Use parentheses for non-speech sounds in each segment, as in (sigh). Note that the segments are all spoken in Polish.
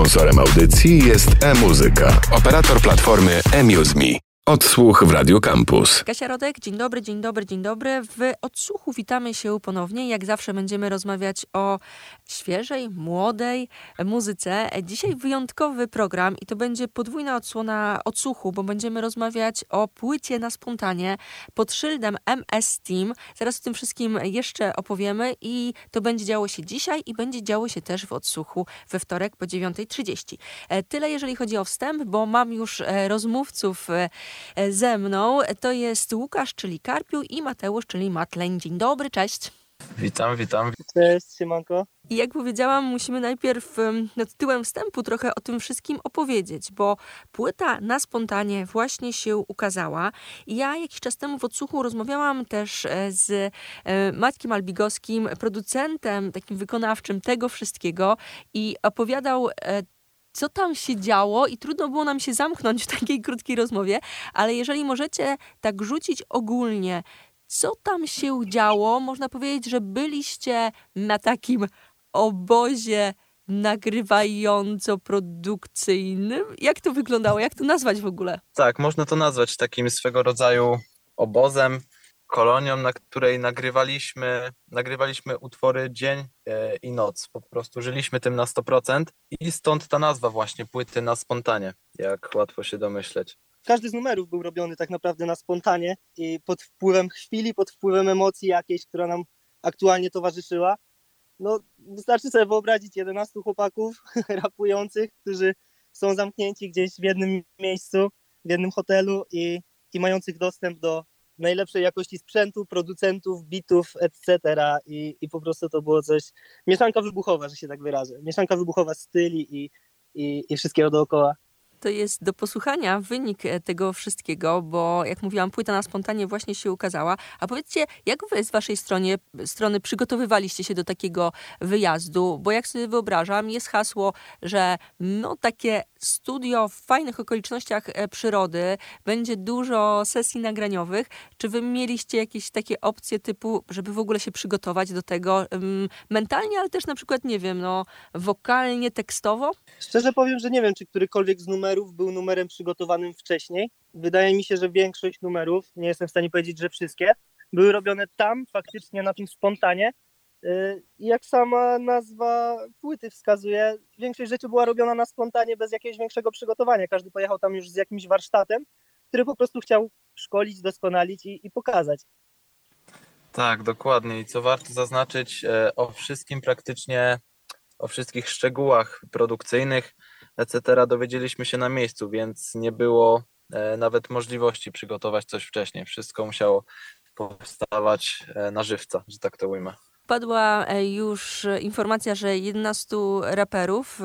Sponsorem audycji jest e-muzyka, operator platformy eMuseMe. Odsłuch w Radio Campus. Kasia Rodek, dzień dobry, dzień dobry, dzień dobry. W odsłuchu witamy się ponownie. Jak zawsze będziemy rozmawiać o świeżej, młodej muzyce. Dzisiaj wyjątkowy program i to będzie podwójna odsłona odsłuchu, bo będziemy rozmawiać o płycie na spontanie pod szyldem MS Team. Zaraz o tym wszystkim jeszcze opowiemy i to będzie działo się dzisiaj i będzie działo się też w odsłuchu we wtorek po 9.30. E, tyle jeżeli chodzi o wstęp, bo mam już e, rozmówców e, ze mną. To jest Łukasz, czyli Karpiu i Mateusz, czyli Matleń. Dzień dobry, cześć. Witam, witam. Cześć, siemanko. I jak powiedziałam, musimy najpierw nad tyłem wstępu trochę o tym wszystkim opowiedzieć, bo płyta na spontanie właśnie się ukazała. Ja jakiś czas temu w odsłuchu rozmawiałam też e, z e, Maćkiem Albigowskim, producentem takim wykonawczym tego wszystkiego i opowiadał co tam się działo i trudno było nam się zamknąć w takiej krótkiej rozmowie, ale jeżeli możecie tak rzucić ogólnie, co tam się działo, można powiedzieć, że byliście na takim obozie nagrywająco-produkcyjnym. Jak to wyglądało? Jak to nazwać w ogóle? Tak, można to nazwać takim swego rodzaju obozem, kolonią, na której nagrywaliśmy, nagrywaliśmy utwory dzień e, i noc. Po prostu żyliśmy tym na 100% i stąd ta nazwa właśnie płyty na spontanie, jak łatwo się domyśleć. Każdy z numerów był robiony tak naprawdę na spontanie i pod wpływem chwili, pod wpływem emocji jakiejś, która nam aktualnie towarzyszyła. No, wystarczy sobie wyobrazić 11 chłopaków (laughs) rapujących, którzy są zamknięci gdzieś w jednym miejscu, w jednym hotelu i, i mających dostęp do najlepszej jakości sprzętu, producentów, bitów, etc. I, I po prostu to było coś, mieszanka wybuchowa, że się tak wyrażę. Mieszanka wybuchowa styli i, i, i wszystkiego dookoła to jest do posłuchania wynik e, tego wszystkiego, bo jak mówiłam, płyta na spontanie właśnie się ukazała. A powiedzcie, jak wy z waszej stronie, strony przygotowywaliście się do takiego wyjazdu? Bo jak sobie wyobrażam, jest hasło, że no takie studio w fajnych okolicznościach e, przyrody, będzie dużo sesji nagraniowych. Czy wy mieliście jakieś takie opcje typu, żeby w ogóle się przygotować do tego mentalnie, ale też na przykład, nie wiem, no wokalnie, tekstowo? Szczerze powiem, że nie wiem, czy którykolwiek z numerów był numerem przygotowanym wcześniej. Wydaje mi się, że większość numerów, nie jestem w stanie powiedzieć, że wszystkie, były robione tam, faktycznie na tym spontanie, jak sama nazwa płyty wskazuje, większość rzeczy była robiona na spontanie, bez jakiegoś większego przygotowania. Każdy pojechał tam już z jakimś warsztatem, który po prostu chciał szkolić, doskonalić i, i pokazać. Tak, dokładnie. I co warto zaznaczyć, e, o wszystkim praktycznie, o wszystkich szczegółach produkcyjnych, etc. dowiedzieliśmy się na miejscu, więc nie było e, nawet możliwości przygotować coś wcześniej. Wszystko musiało powstawać e, na żywca, że tak to ujmę padła e, już informacja, że 11 raperów.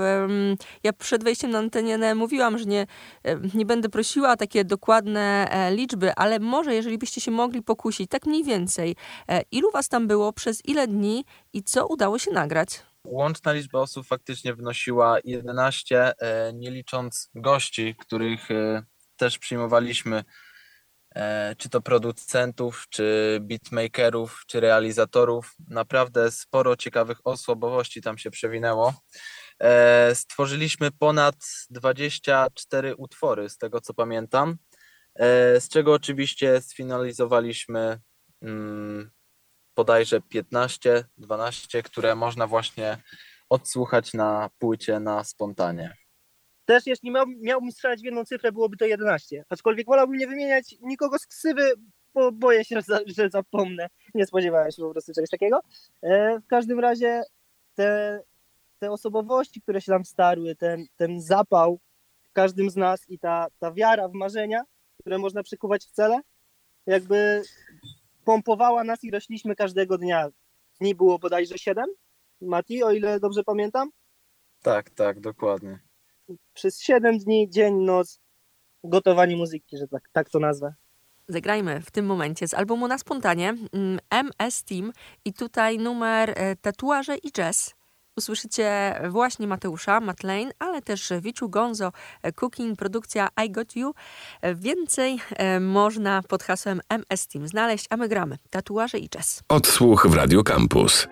Ja przed wejściem na antenę mówiłam, że nie, e, nie będę prosiła o takie dokładne e, liczby, ale może jeżeli byście się mogli pokusić, tak mniej więcej, ilu was tam było, przez ile dni i co udało się nagrać? Łączna liczba osób faktycznie wynosiła 11, nie licząc gości, których też przyjmowaliśmy E, czy to producentów, czy beatmakerów, czy realizatorów. Naprawdę sporo ciekawych osobowości tam się przewinęło. E, stworzyliśmy ponad 24 utwory, z tego co pamiętam, e, z czego oczywiście sfinalizowaliśmy mm, bodajże 15, 12, które można właśnie odsłuchać na płycie na spontanie. Też jeśli miał, miałbym strzelać w jedną cyfrę, byłoby to 11. Aczkolwiek wolałbym nie wymieniać nikogo z ksywy, bo boję się, że, że zapomnę. Nie spodziewałem się po prostu czegoś takiego. E, w każdym razie te, te osobowości, które się tam starły, ten, ten zapał w każdym z nas i ta, ta wiara w marzenia, które można przykuwać w cele, jakby pompowała nas i rośliśmy każdego dnia. Dni było bodajże 7, Mati, o ile dobrze pamiętam? Tak, tak, dokładnie przez 7 dni, dzień, noc, gotowanie muzyki, że tak, tak to nazwę. Zagrajmy w tym momencie z albumu na spontanie MS mm, Team i tutaj numer e, Tatuaże i Jazz. Usłyszycie właśnie Mateusza, Matt Lane, ale też Wiciu Gonzo, e, Cooking, produkcja I Got You. E, więcej można pod hasłem MS Team znaleźć, a my gramy Tatuaże i Jazz. Odsłuch w Radio Campus.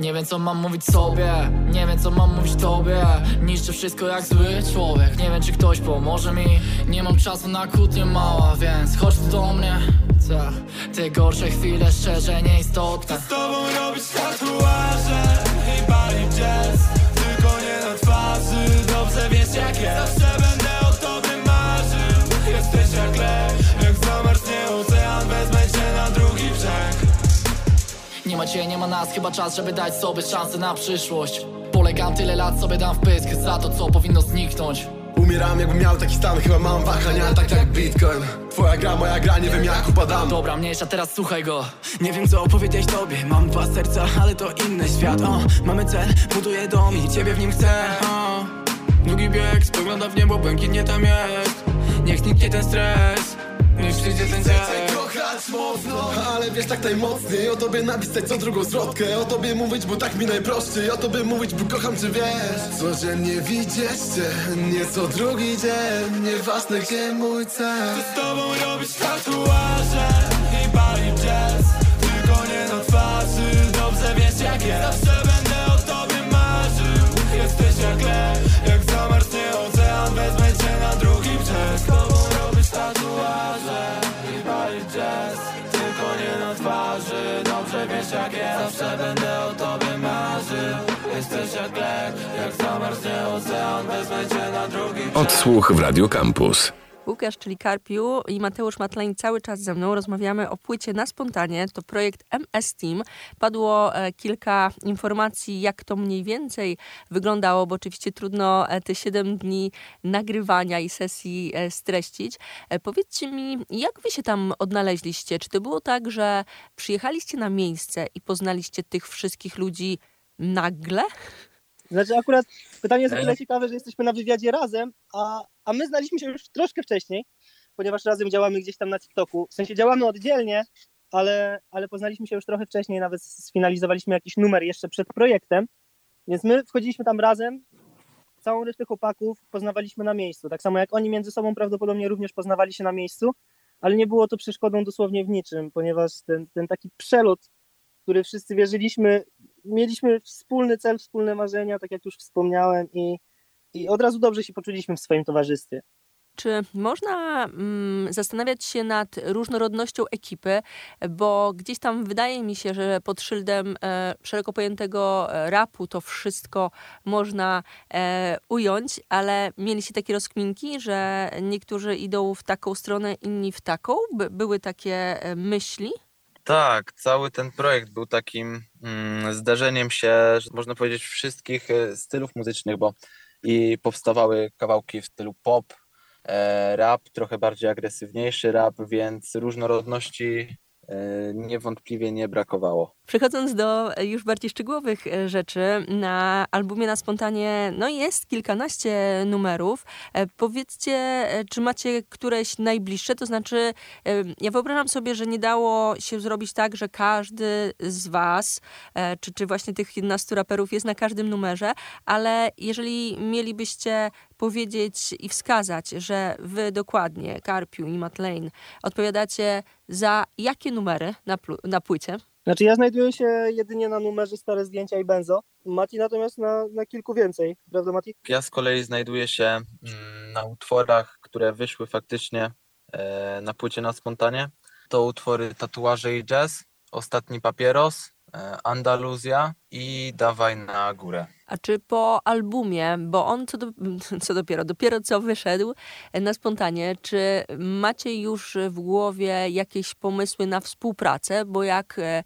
Nie wiem co mam mówić sobie, nie wiem co mam mówić tobie. Niszczę wszystko jak zły człowiek, nie wiem czy ktoś pomoże mi. Nie mam czasu na kłótnie mała, więc chodź tu do mnie? Te gorsze chwile szczerze nieistotne. Z tobą robić tatuaże Nie ma cię, nie ma nas, chyba czas, żeby dać sobie szansę na przyszłość. Polegam tyle lat, sobie dam w pysk za to, co powinno zniknąć. Umieram jakbym miał taki stan, chyba mam wahania tak jak Bitcoin. Twoja gra, moja gra, nie wiem jak upadam. Dobra, mniejsza, teraz słuchaj go. Nie wiem co powiedzieć tobie, mam dwa serca, ale to inny świat o, Mamy cel, buduję dom i ciebie w nim chcę o. Długi bieg, spogląda w niebo, błękitnie tam jest. Niech zniknie ten stres, niech przyjdzie ten dzień Chcę mocno, ale wiesz tak najmocniej O tobie napisać co drugą zwrotkę. O tobie mówić, bo tak mi najprościej. O tobie mówić, bo kocham czy wiesz. Codziennie widzieć cię, nie co drugi dzień Nieważne gdzie mój cel. Z tobą robić tatuaże i palić jazz. Tylko nie na twarzy, dobrze wiesz jak jest twarzy, dobrze wiesz jak Zawsze będę o tobie marzył. Jesteś jak lek, jak zamarznie ocean. Wezmę cię na drugi Odsłuch w Radio Campus. Czyli Karpiu i Mateusz Matlein cały czas ze mną. Rozmawiamy o płycie na spontanie. To projekt MS Team. Padło e, kilka informacji, jak to mniej więcej wyglądało, bo oczywiście trudno e, te 7 dni nagrywania i sesji e, streścić. E, powiedzcie mi, jak wy się tam odnaleźliście? Czy to było tak, że przyjechaliście na miejsce i poznaliście tych wszystkich ludzi nagle? Znaczy akurat pytanie jest o tyle Ej. ciekawe, że jesteśmy na wywiadzie razem, a, a my znaliśmy się już troszkę wcześniej, ponieważ razem działamy gdzieś tam na TikToku. W sensie działamy oddzielnie, ale, ale poznaliśmy się już trochę wcześniej, nawet sfinalizowaliśmy jakiś numer jeszcze przed projektem, więc my wchodziliśmy tam razem, całą resztę chłopaków poznawaliśmy na miejscu, tak samo jak oni między sobą prawdopodobnie również poznawali się na miejscu, ale nie było to przeszkodą dosłownie w niczym, ponieważ ten, ten taki przelot, który wszyscy wierzyliśmy, mieliśmy wspólny cel, wspólne marzenia, tak jak już wspomniałem i, i od razu dobrze się poczuliśmy w swoim towarzystwie. Czy można mm, zastanawiać się nad różnorodnością ekipy, bo gdzieś tam wydaje mi się, że pod szyldem e, szeroko pojętego e, rapu to wszystko można e, ująć, ale mieliście takie rozkminki, że niektórzy idą w taką stronę, inni w taką? By, były takie e, myśli? Tak, cały ten projekt był takim mm, zdarzeniem się, można powiedzieć, wszystkich e, stylów muzycznych, bo i powstawały kawałki w stylu pop, e, rap, trochę bardziej agresywniejszy rap, więc różnorodności e, niewątpliwie nie brakowało. Przechodząc do e, już bardziej szczegółowych e, rzeczy, na albumie na spontanie no jest kilkanaście numerów. E, Powiedzcie, czy macie któreś najbliższe? To znaczy, ja wyobrażam sobie, że nie dało się zrobić tak, że każdy z was, czy, czy właśnie tych 11 raperów jest na każdym numerze, ale jeżeli mielibyście powiedzieć i wskazać, że wy dokładnie, Karpiu i Matt Lane, odpowiadacie za jakie numery na, na płycie? Znaczy ja znajduję się jedynie na numerze Stare Zdjęcia i Benzo, Mati natomiast na, na kilku więcej, prawda Mati? Ja z kolei znajduję się mm, na utworach, które wyszły faktycznie e, na płycie na spontanie. To utwory Tatuaże i Jazz, Ostatni Papieros, Andaluzja i Dawaj na górę. A czy po albumie, bo on co, do, co dopiero, dopiero co wyszedł e, na spontanie, czy macie już w głowie jakieś pomysły na współpracę? Bo jak e,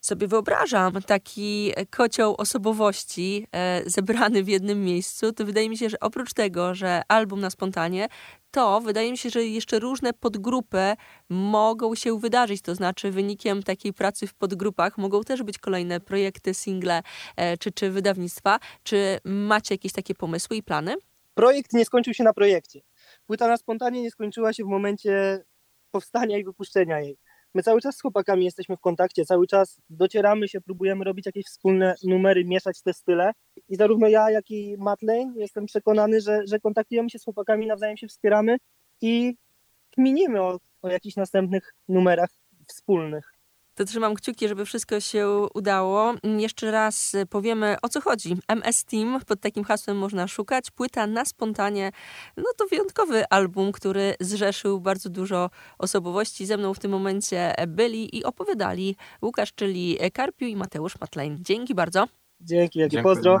sobie wyobrażam taki kocioł osobowości e, zebrany w jednym miejscu, to wydaje mi się, że oprócz tego, że album na spontanie, to wydaje mi się, że jeszcze różne podgrupy mogą się wydarzyć. To znaczy, wynikiem takiej pracy w podgrupach mogą też być kolejne projekty, single e, czy, czy wydawnictwa. Czy macie jakieś takie pomysły i plany? Projekt nie skończył się na projekcie. Płyta na spontanie nie skończyła się w momencie powstania i wypuszczenia jej. My cały czas z chłopakami jesteśmy w kontakcie, cały czas docieramy się, próbujemy robić jakieś wspólne numery, mieszać te style. I zarówno ja, jak i Matt Lane jestem przekonany, że, że kontaktujemy się z chłopakami, nawzajem się wspieramy i kminimy o, o jakichś następnych numerach wspólnych. To trzymam kciuki, żeby wszystko się udało. Jeszcze raz powiemy o co chodzi. MS Team, pod takim hasłem można szukać. Płyta na spontanie. No to wyjątkowy album, który zrzeszył bardzo dużo osobowości. Ze mną w tym momencie byli i opowiadali Łukasz, czyli Karpiu i Mateusz Matlejn. Dzięki bardzo. Dzięki, wielkie pozdro.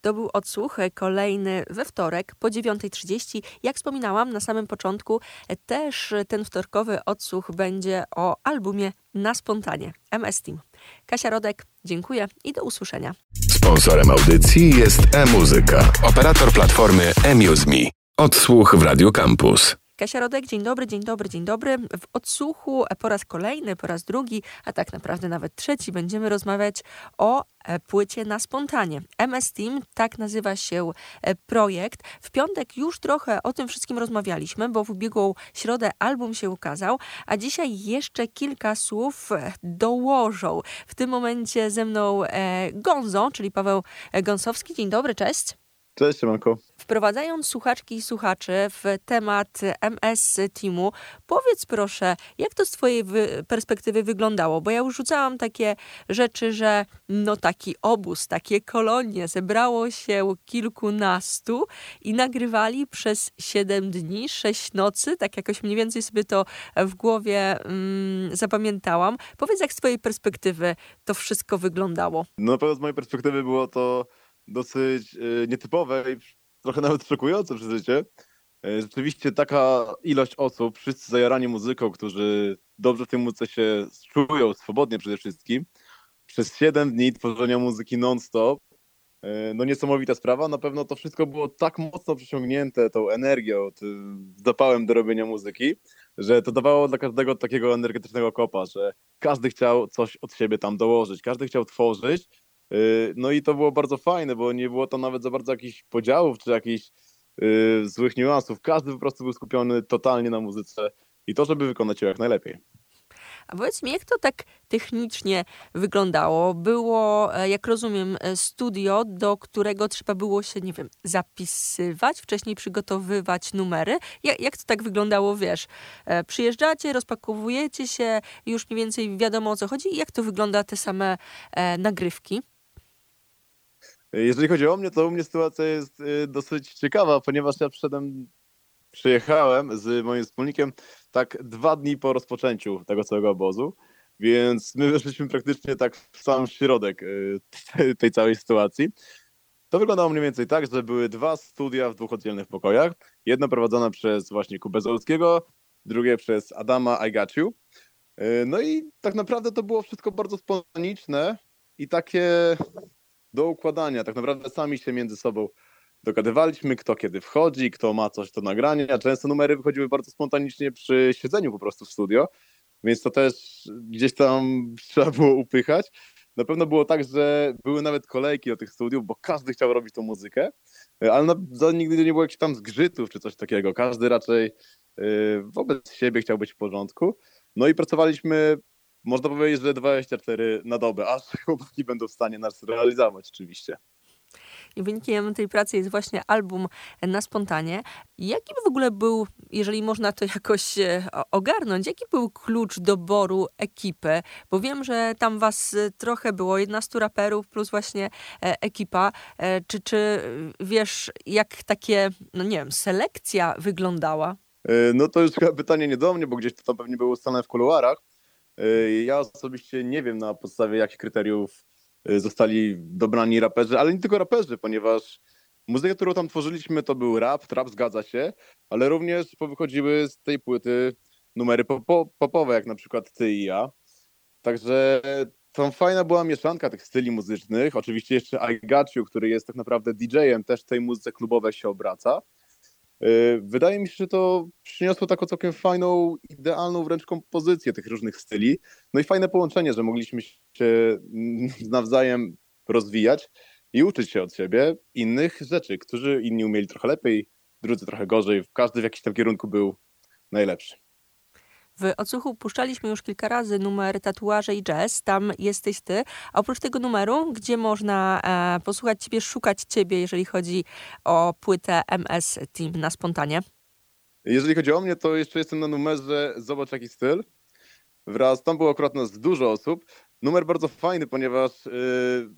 To był odsłuch kolejny we wtorek po 9.30. Jak wspominałam na samym początku, też ten wtorkowy odsłuch będzie o albumie Na Spontanie MS Team. Kasia Rodek, dziękuję i do usłyszenia. Sponsorem audycji jest e-muzyka, operator platformy eMuseMe. Odsłuch w Radio Campus. Kasia Rodek, dzień dobry, dzień dobry, dzień dobry. W odsłuchu po raz kolejny, po raz drugi, a tak naprawdę nawet trzeci, będziemy rozmawiać o e, płycie na spontanie. MS Team, tak nazywa się e, projekt. W piątek już trochę o tym wszystkim rozmawialiśmy, bo w ubiegłą środę album się ukazał, a dzisiaj jeszcze kilka słów e, dołożą. W tym momencie ze mną Gonzo, czyli Paweł Gąsowski. Dzień dobry, cześć. Cześć, Siemanko. Wprowadzając słuchaczki i słuchaczy w temat MS Teamu, powiedz proszę, jak to z Twojej wy perspektywy wyglądało? Bo ja już rzucałam takie rzeczy, że no taki obóz, takie kolonie, zebrało się kilkunastu i nagrywali przez siedem dni, sześć nocy, tak jakoś mniej więcej sobie to w głowie mm, zapamiętałam. Powiedz, jak z Twojej perspektywy to wszystko wyglądało? No na pewno z mojej perspektywy było to dosyć y, nietypowe i trochę nawet szokujące przeżycie. Y, rzeczywiście taka ilość osób, wszyscy zajarani muzyką, którzy dobrze w tej muzyce się czują, swobodnie przede wszystkim, przez 7 dni tworzenia muzyki non-stop, y, no niesamowita sprawa. Na pewno to wszystko było tak mocno przyciągnięte tą energią, tym zapałem do robienia muzyki, że to dawało dla każdego takiego energetycznego kopa, że każdy chciał coś od siebie tam dołożyć, każdy chciał tworzyć no i to było bardzo fajne, bo nie było to nawet za bardzo jakichś podziałów czy jakichś yy, złych niuansów. Każdy po prostu był skupiony totalnie na muzyce i to, żeby wykonać ją jak najlepiej. A powiedz mi, jak to tak technicznie wyglądało? Było, e, jak rozumiem, e, studio, do którego trzeba było się, nie wiem, zapisywać, wcześniej przygotowywać numery. Jak, jak to tak wyglądało, wiesz? E, przyjeżdżacie, rozpakowujecie się, już mniej więcej wiadomo o co chodzi. Jak to wygląda te same nagrywki? Jeżeli chodzi o mnie, to u mnie sytuacja jest y, dosyć ciekawa, ponieważ ja przyszedłem, przyjechałem z moim wspólnikiem tak dwa dni po rozpoczęciu tego całego obozu, więc my weszliśmy praktycznie tak w sam środek y, tej całej sytuacji. To wyglądało mniej więcej tak, że były dwa studia w dwóch oddzielnych pokojach. Jedno prowadzone przez właśnie Kubę Załockiego, drugie przez Adama I Got You. Y, no i tak naprawdę to było wszystko bardzo spontaniczne i takie do układania. Tak naprawdę sami się między sobą dogadywaliśmy, kto kiedy wchodzi, kto ma coś do nagrania. Często numery wychodziły bardzo spontanicznie przy siedzeniu po prostu w studio, więc to też gdzieś tam (laughs) trzeba było upychać. Na pewno było tak, że były nawet kolejki do tych studiów, bo każdy chciał robić tą muzykę, ale na, za nigdy nie było jakichś tam zgrzytów czy coś takiego. Każdy raczej yy, wobec siebie chciał być w porządku. No i pracowaliśmy można powiedzieć, że 24 na dobę, aż (laughs) chłopaki będą w stanie nas realizować oczywiście. I wynikiem tej pracy jest właśnie album na spontanie. Jaki w ogóle był, jeżeli można to jakoś e, ogarnąć, jaki był klucz doboru ekipy? Bo wiem, że tam was e, trochę było, 11 raperów plus właśnie e, ekipa. Czy, czy wiesz, jak takie, no nie wiem, selekcja wyglądała? No to już chyba pytanie nie do mnie, bo gdzieś to tam pewnie było ustalone w kuluarach. Y, ja osobiście nie wiem na podstawie jakich kryteriów y, zostali dobrani raperzy, ale nie tylko raperzy, ponieważ muzyka, którą tam tworzyliśmy, to był rap, trap, zgadza się, ale również powychodziły z tej płyty numery popowe, jak na przykład Ty i ja. Także tam fajna była mieszanka tych styli muzycznych. Oczywiście jeszcze I Got You, który jest tak naprawdę DJ-em, też tej muzyce klubowej się obraca. Y, wydaje mi się, że to przyniosło taką całkiem fajną, idealną wręcz kompozycję tych różnych styli. No i fajne połączenie, że mogliśmy się (laughs) nawzajem rozwijać i uczyć się od siebie innych rzeczy, którzy inni umieli trochę lepiej, drudzy trochę gorzej. Każdy w jakimś tam kierunku był najlepszy. W odsłuchu puszczaliśmy już kilka razy numer Tatuaże i Jazz, tam jesteś ty. A oprócz tego numeru, gdzie można e, posłuchać ciebie, szukać ciebie, jeżeli chodzi o płytę MS Team na spontanie? Jeżeli chodzi o mnie, to jeszcze jestem na numerze Zobacz jaki styl. wraz, tam było akurat nas dużo osób. Numer bardzo fajny, ponieważ yy,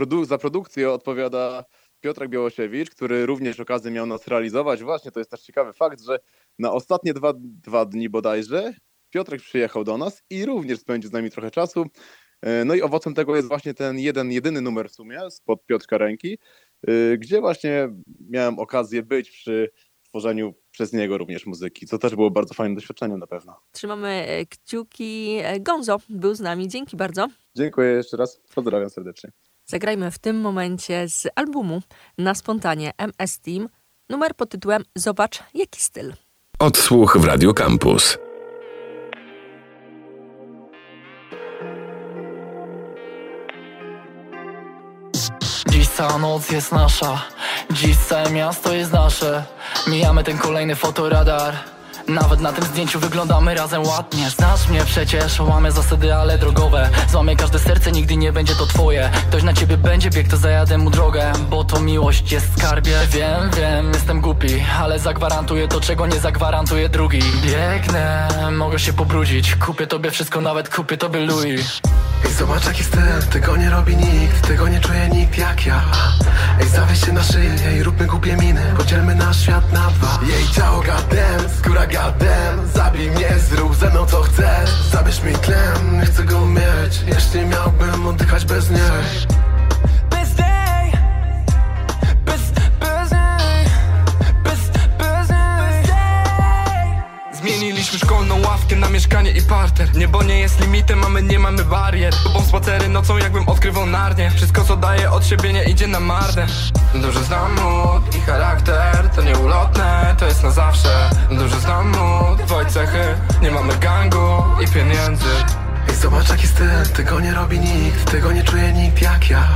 produ- za produkcję odpowiada Piotrek Białosiewicz, który również okazję miał nas realizować. Właśnie to jest też ciekawy fakt, że na ostatnie dwa, dwa dni bodajże Piotrek przyjechał do nas i również spędził z nami trochę czasu. Yy, No i owocem tego jest właśnie ten jeden, jedyny numer w sumie spod Piotrka Ręki, yy, gdzie właśnie miałem okazję być przy tworzeniu przez niego również muzyki, co też było bardzo fajnym doświadczeniem na pewno. Trzymamy e, kciuki. E, Gonzo był z nami. Dzięki bardzo. Dziękuję jeszcze raz, pozdrawiam serdecznie. Zagrajmy w tym momencie z albumu na spontanie MS Team numer pod tytułem Zobacz jaki styl. Odsłuch w Radio Campus. Cała noc jest nasza. Dziś całe miasto jest nasze. Mijamy ten kolejny fotoradar nawet na tym zdjęciu wyglądamy razem ładnie. Znasz mnie przecież, łamę zasady, ale drogowe. Złamię każde serce, nigdy nie będzie to twoje. Ktoś na ciebie będzie biegł, to zajadę mu drogę Bo to miłość jest skarbie. Wiem, wiem, jestem głupi Ale zagwarantuję to, czego nie zagwarantuje drugi. Biegnę, mogę się pobrudzić. Kupię tobie wszystko, nawet kupię tobie Louis. Ej, zobacz jaki styl, tego nie robi nikt Tego nie czuje nikt jak ja. Ej, zawieź się na szyję i róbmy głupie miny. Podzielmy nasz świat na dwa. Jej ciało gadem, skóra gadem. Zabij mnie, zrób ze mną co chcesz. Zabierz mi tlen, chcę go mieć. Jeśli miałbym oddychać bez niej Zmieniliśmy szkolną ławkę na mieszkanie i parter. Niebo nie jest limitem, a my nie mamy barier. Tubą spacery nocą jakbym odkrywał narnię Wszystko co daje od siebie nie idzie na marne. Dobrze znam mód i charakter To nieulotne, to jest na zawsze. Dobrze znam mód, twoje cechy Nie mamy gangu i pieniędzy zobacz jaki styl, tego nie robi nikt Tego nie czuje nikt jak ja.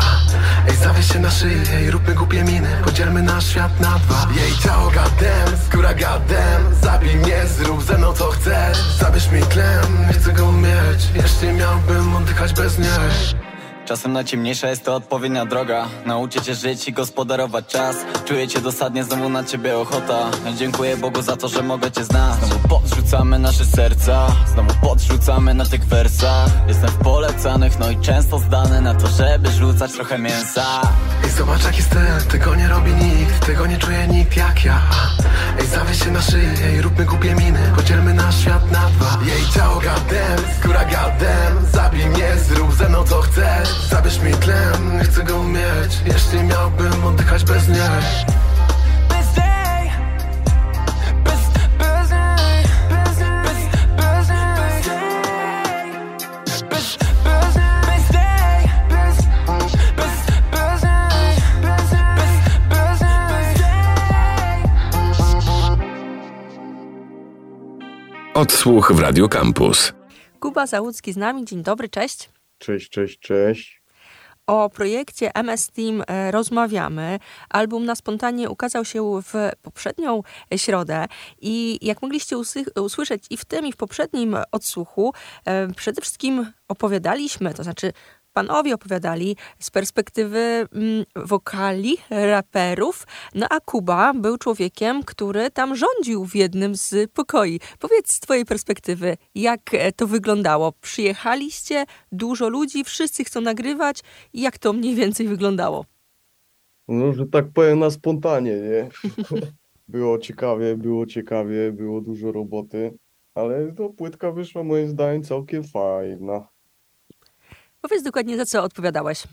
Ej, zawieź się na szyję i róbmy głupie miny. Podzielmy nasz świat na dwa. Jej ciało gadem, skóra gadem. Zabij mnie, zrób ze mną co chcesz. Zabierz mi tlen, chcę go mieć Jeśli miałbym oddychać bez niej Czasem najciemniejsza jest to odpowiednia droga. Nauczę cię żyć i gospodarować czas. Czuję cię dosadnie, znowu na ciebie ochota. Dziękuję Bogu za to, że mogę cię znać. Znowu podrzucamy nasze serca. Znowu podrzucamy na tych wersach. Jestem w polecanych, no i często zdany Na to, żeby rzucać trochę mięsa. Ej, zobacz jaki styl, tego nie robi nikt Tego nie czuje nikt jak ja. Ej, zawieź się na szyję i róbmy głupie miny. Podzielmy nasz świat na dwa. Jej ciało gadem, skóra gadem. Zabij mnie, zrób ze mną co chcesz Zabierz mi tlen, chcę go mieć. Jeśli miałbym oddychać bez niej. Odsłuch w Radio Campus. Kuba Załucki z nami. Dzień dobry, cześć. Cześć, cześć, cześć. O projekcie MS Team e, rozmawiamy. Album na spontanie ukazał się w poprzednią środę i jak mogliście usłyszeć i w tym, i w poprzednim odsłuchu, e, przede wszystkim opowiadaliśmy, to znaczy panowie opowiadali z perspektywy mm, wokali, raperów, no a Kuba był człowiekiem, który tam rządził w jednym z pokoi. Powiedz z twojej perspektywy, jak e, to wyglądało? Przyjechaliście, dużo ludzi, wszyscy chcą nagrywać jak to mniej więcej wyglądało? No, że tak powiem na spontanie, nie? (laughs) Było ciekawie, było ciekawie, było dużo roboty, ale to płytka wyszła moim zdaniem całkiem fajna. Powiedz dokładnie, za co odpowiadałeś.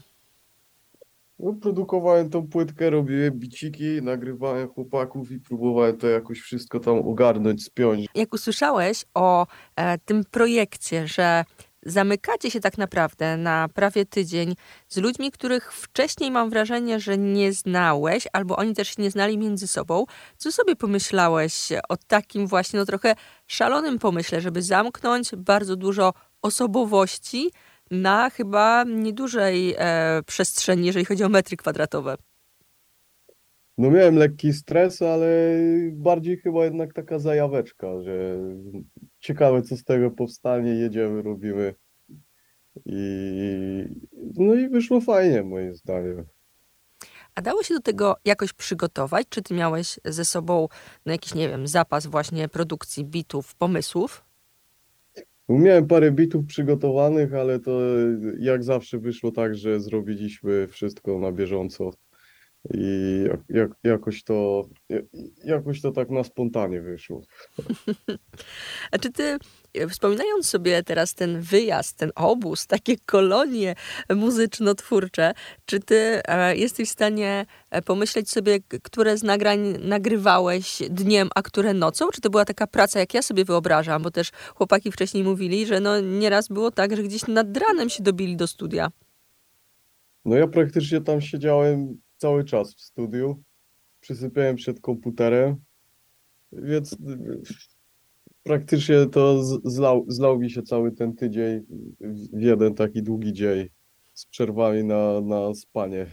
No, produkowałem tą płytkę, robiłem biciki, nagrywałem chłopaków i próbowałem to jakoś wszystko tam ogarnąć, spiąć. Jak usłyszałeś o e, tym projekcie, że zamykacie się tak naprawdę na prawie tydzień z ludźmi, których wcześniej mam wrażenie, że nie znałeś, albo oni też się nie znali między sobą, co sobie pomyślałeś o takim właśnie no trochę szalonym pomyśle, żeby zamknąć bardzo dużo osobowości na chyba niedużej e, przestrzeni, jeżeli chodzi o metry kwadratowe. No miałem lekki stres, ale bardziej chyba jednak taka zajaweczka, że ciekawe co z tego powstanie, jedziemy, robimy i no i wyszło fajnie moim zdaniem. A dało się do tego jakoś przygotować? Czy ty miałeś ze sobą no, jakiś, nie wiem, zapas właśnie produkcji bitów, pomysłów? Miałem parę bitów przygotowanych, ale to jak zawsze wyszło tak, że zrobiliśmy wszystko na bieżąco i jak, jak, jakoś to jakoś to tak na spontanie wyszło. (laughs) A czy ty, wspominając sobie teraz ten wyjazd, ten obóz, takie kolonie muzyczno-twórcze, czy ty e, jesteś w stanie e, pomyśleć sobie, które z nagrań nagrywałeś dniem, a które nocą? Czy to była taka praca, jak ja sobie wyobrażam? Bo też chłopaki wcześniej mówili, że no nieraz było tak, że gdzieś nad ranem się dobili do studia. No ja praktycznie tam siedziałem cały czas w studiu. Przysypiałem przed komputerem, więc praktycznie to zlał, zlał mi się cały ten tydzień w jeden taki długi dzień z przerwami na, na spanie.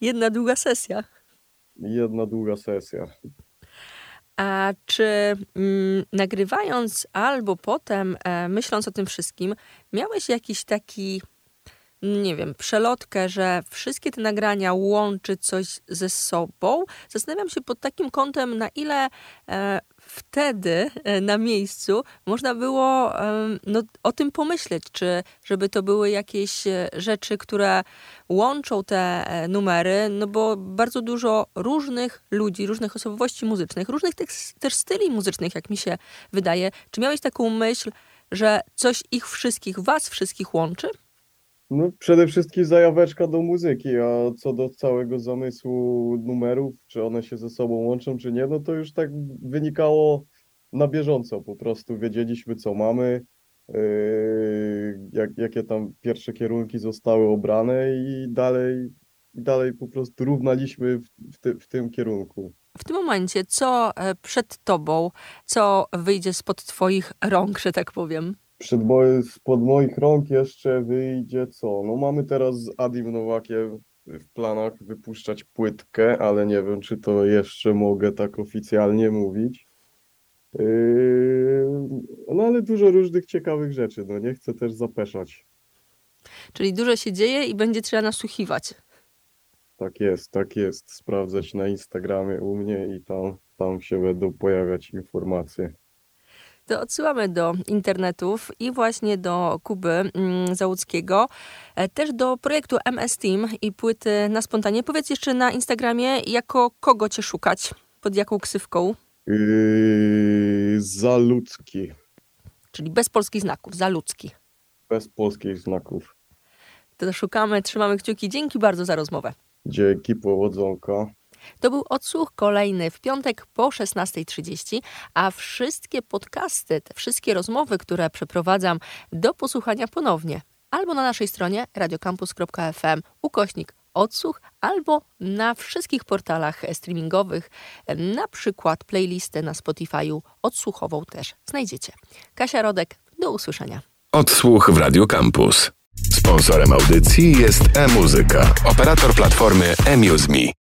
Jedna długa sesja. Jedna długa sesja. A czy mm, nagrywając albo potem, e, myśląc o tym wszystkim, miałeś jakiś taki nie wiem, przelotkę, że wszystkie te nagrania łączy coś ze sobą. Zastanawiam się pod takim kątem, na ile e, wtedy e, na miejscu można było e, no, o tym pomyśleć, czy żeby to były jakieś e, rzeczy, które łączą te e, numery, no bo bardzo dużo różnych ludzi, różnych osobowości muzycznych, różnych też, też styli muzycznych, jak mi się wydaje. Czy miałeś taką myśl, że coś ich wszystkich, was wszystkich łączy? No, przede wszystkim zajaweczka do muzyki, a co do całego zamysłu numerów, czy one się ze sobą łączą, czy nie, no to już tak wynikało na bieżąco. Po prostu wiedzieliśmy, co mamy, yy, jak, jakie tam pierwsze kierunki zostały obrane i dalej, dalej po prostu równaliśmy w, w, ty, w tym kierunku. W tym momencie, co e, przed tobą, co wyjdzie spod twoich rąk, że tak powiem? Przed moje, spod moich rąk jeszcze wyjdzie co? No mamy teraz z Adim Nowakiem w planach wypuszczać płytkę, ale nie wiem, czy to jeszcze mogę tak oficjalnie mówić. Yy, no ale dużo różnych ciekawych rzeczy, no nie chcę też zapeszać. Czyli dużo się dzieje i będzie trzeba nasłuchiwać. Tak jest, tak jest. Sprawdzać na Instagramie u mnie i tam, tam się będą pojawiać informacje to odsyłamy do internetów i właśnie do Kuby mm, Załuckiego, e, też do projektu MS Team i płyty na spontanie. Powiedz jeszcze na Instagramie, jako kogo cię szukać, pod jaką ksywką? Yy, Zaludzki. Czyli bez polskich znaków, Zaludzki. Bez polskich znaków. To szukamy, trzymamy kciuki. Dzięki bardzo za rozmowę. Dzięki, powodzonka. To był odsłuch kolejny w piątek po 16.30, a wszystkie podcasty, te wszystkie rozmowy, które przeprowadzam do posłuchania ponownie albo na naszej stronie radiocampus.fm ukośnik odsłuch, albo na wszystkich portalach streamingowych, na przykład playlistę na Spotify'u odsłuchową też znajdziecie. Kasia Rodek, do usłyszenia. Odsłuch w Radio Campus. Sponsorem audycji jest e-muzyka, operator platformy eMuseMe.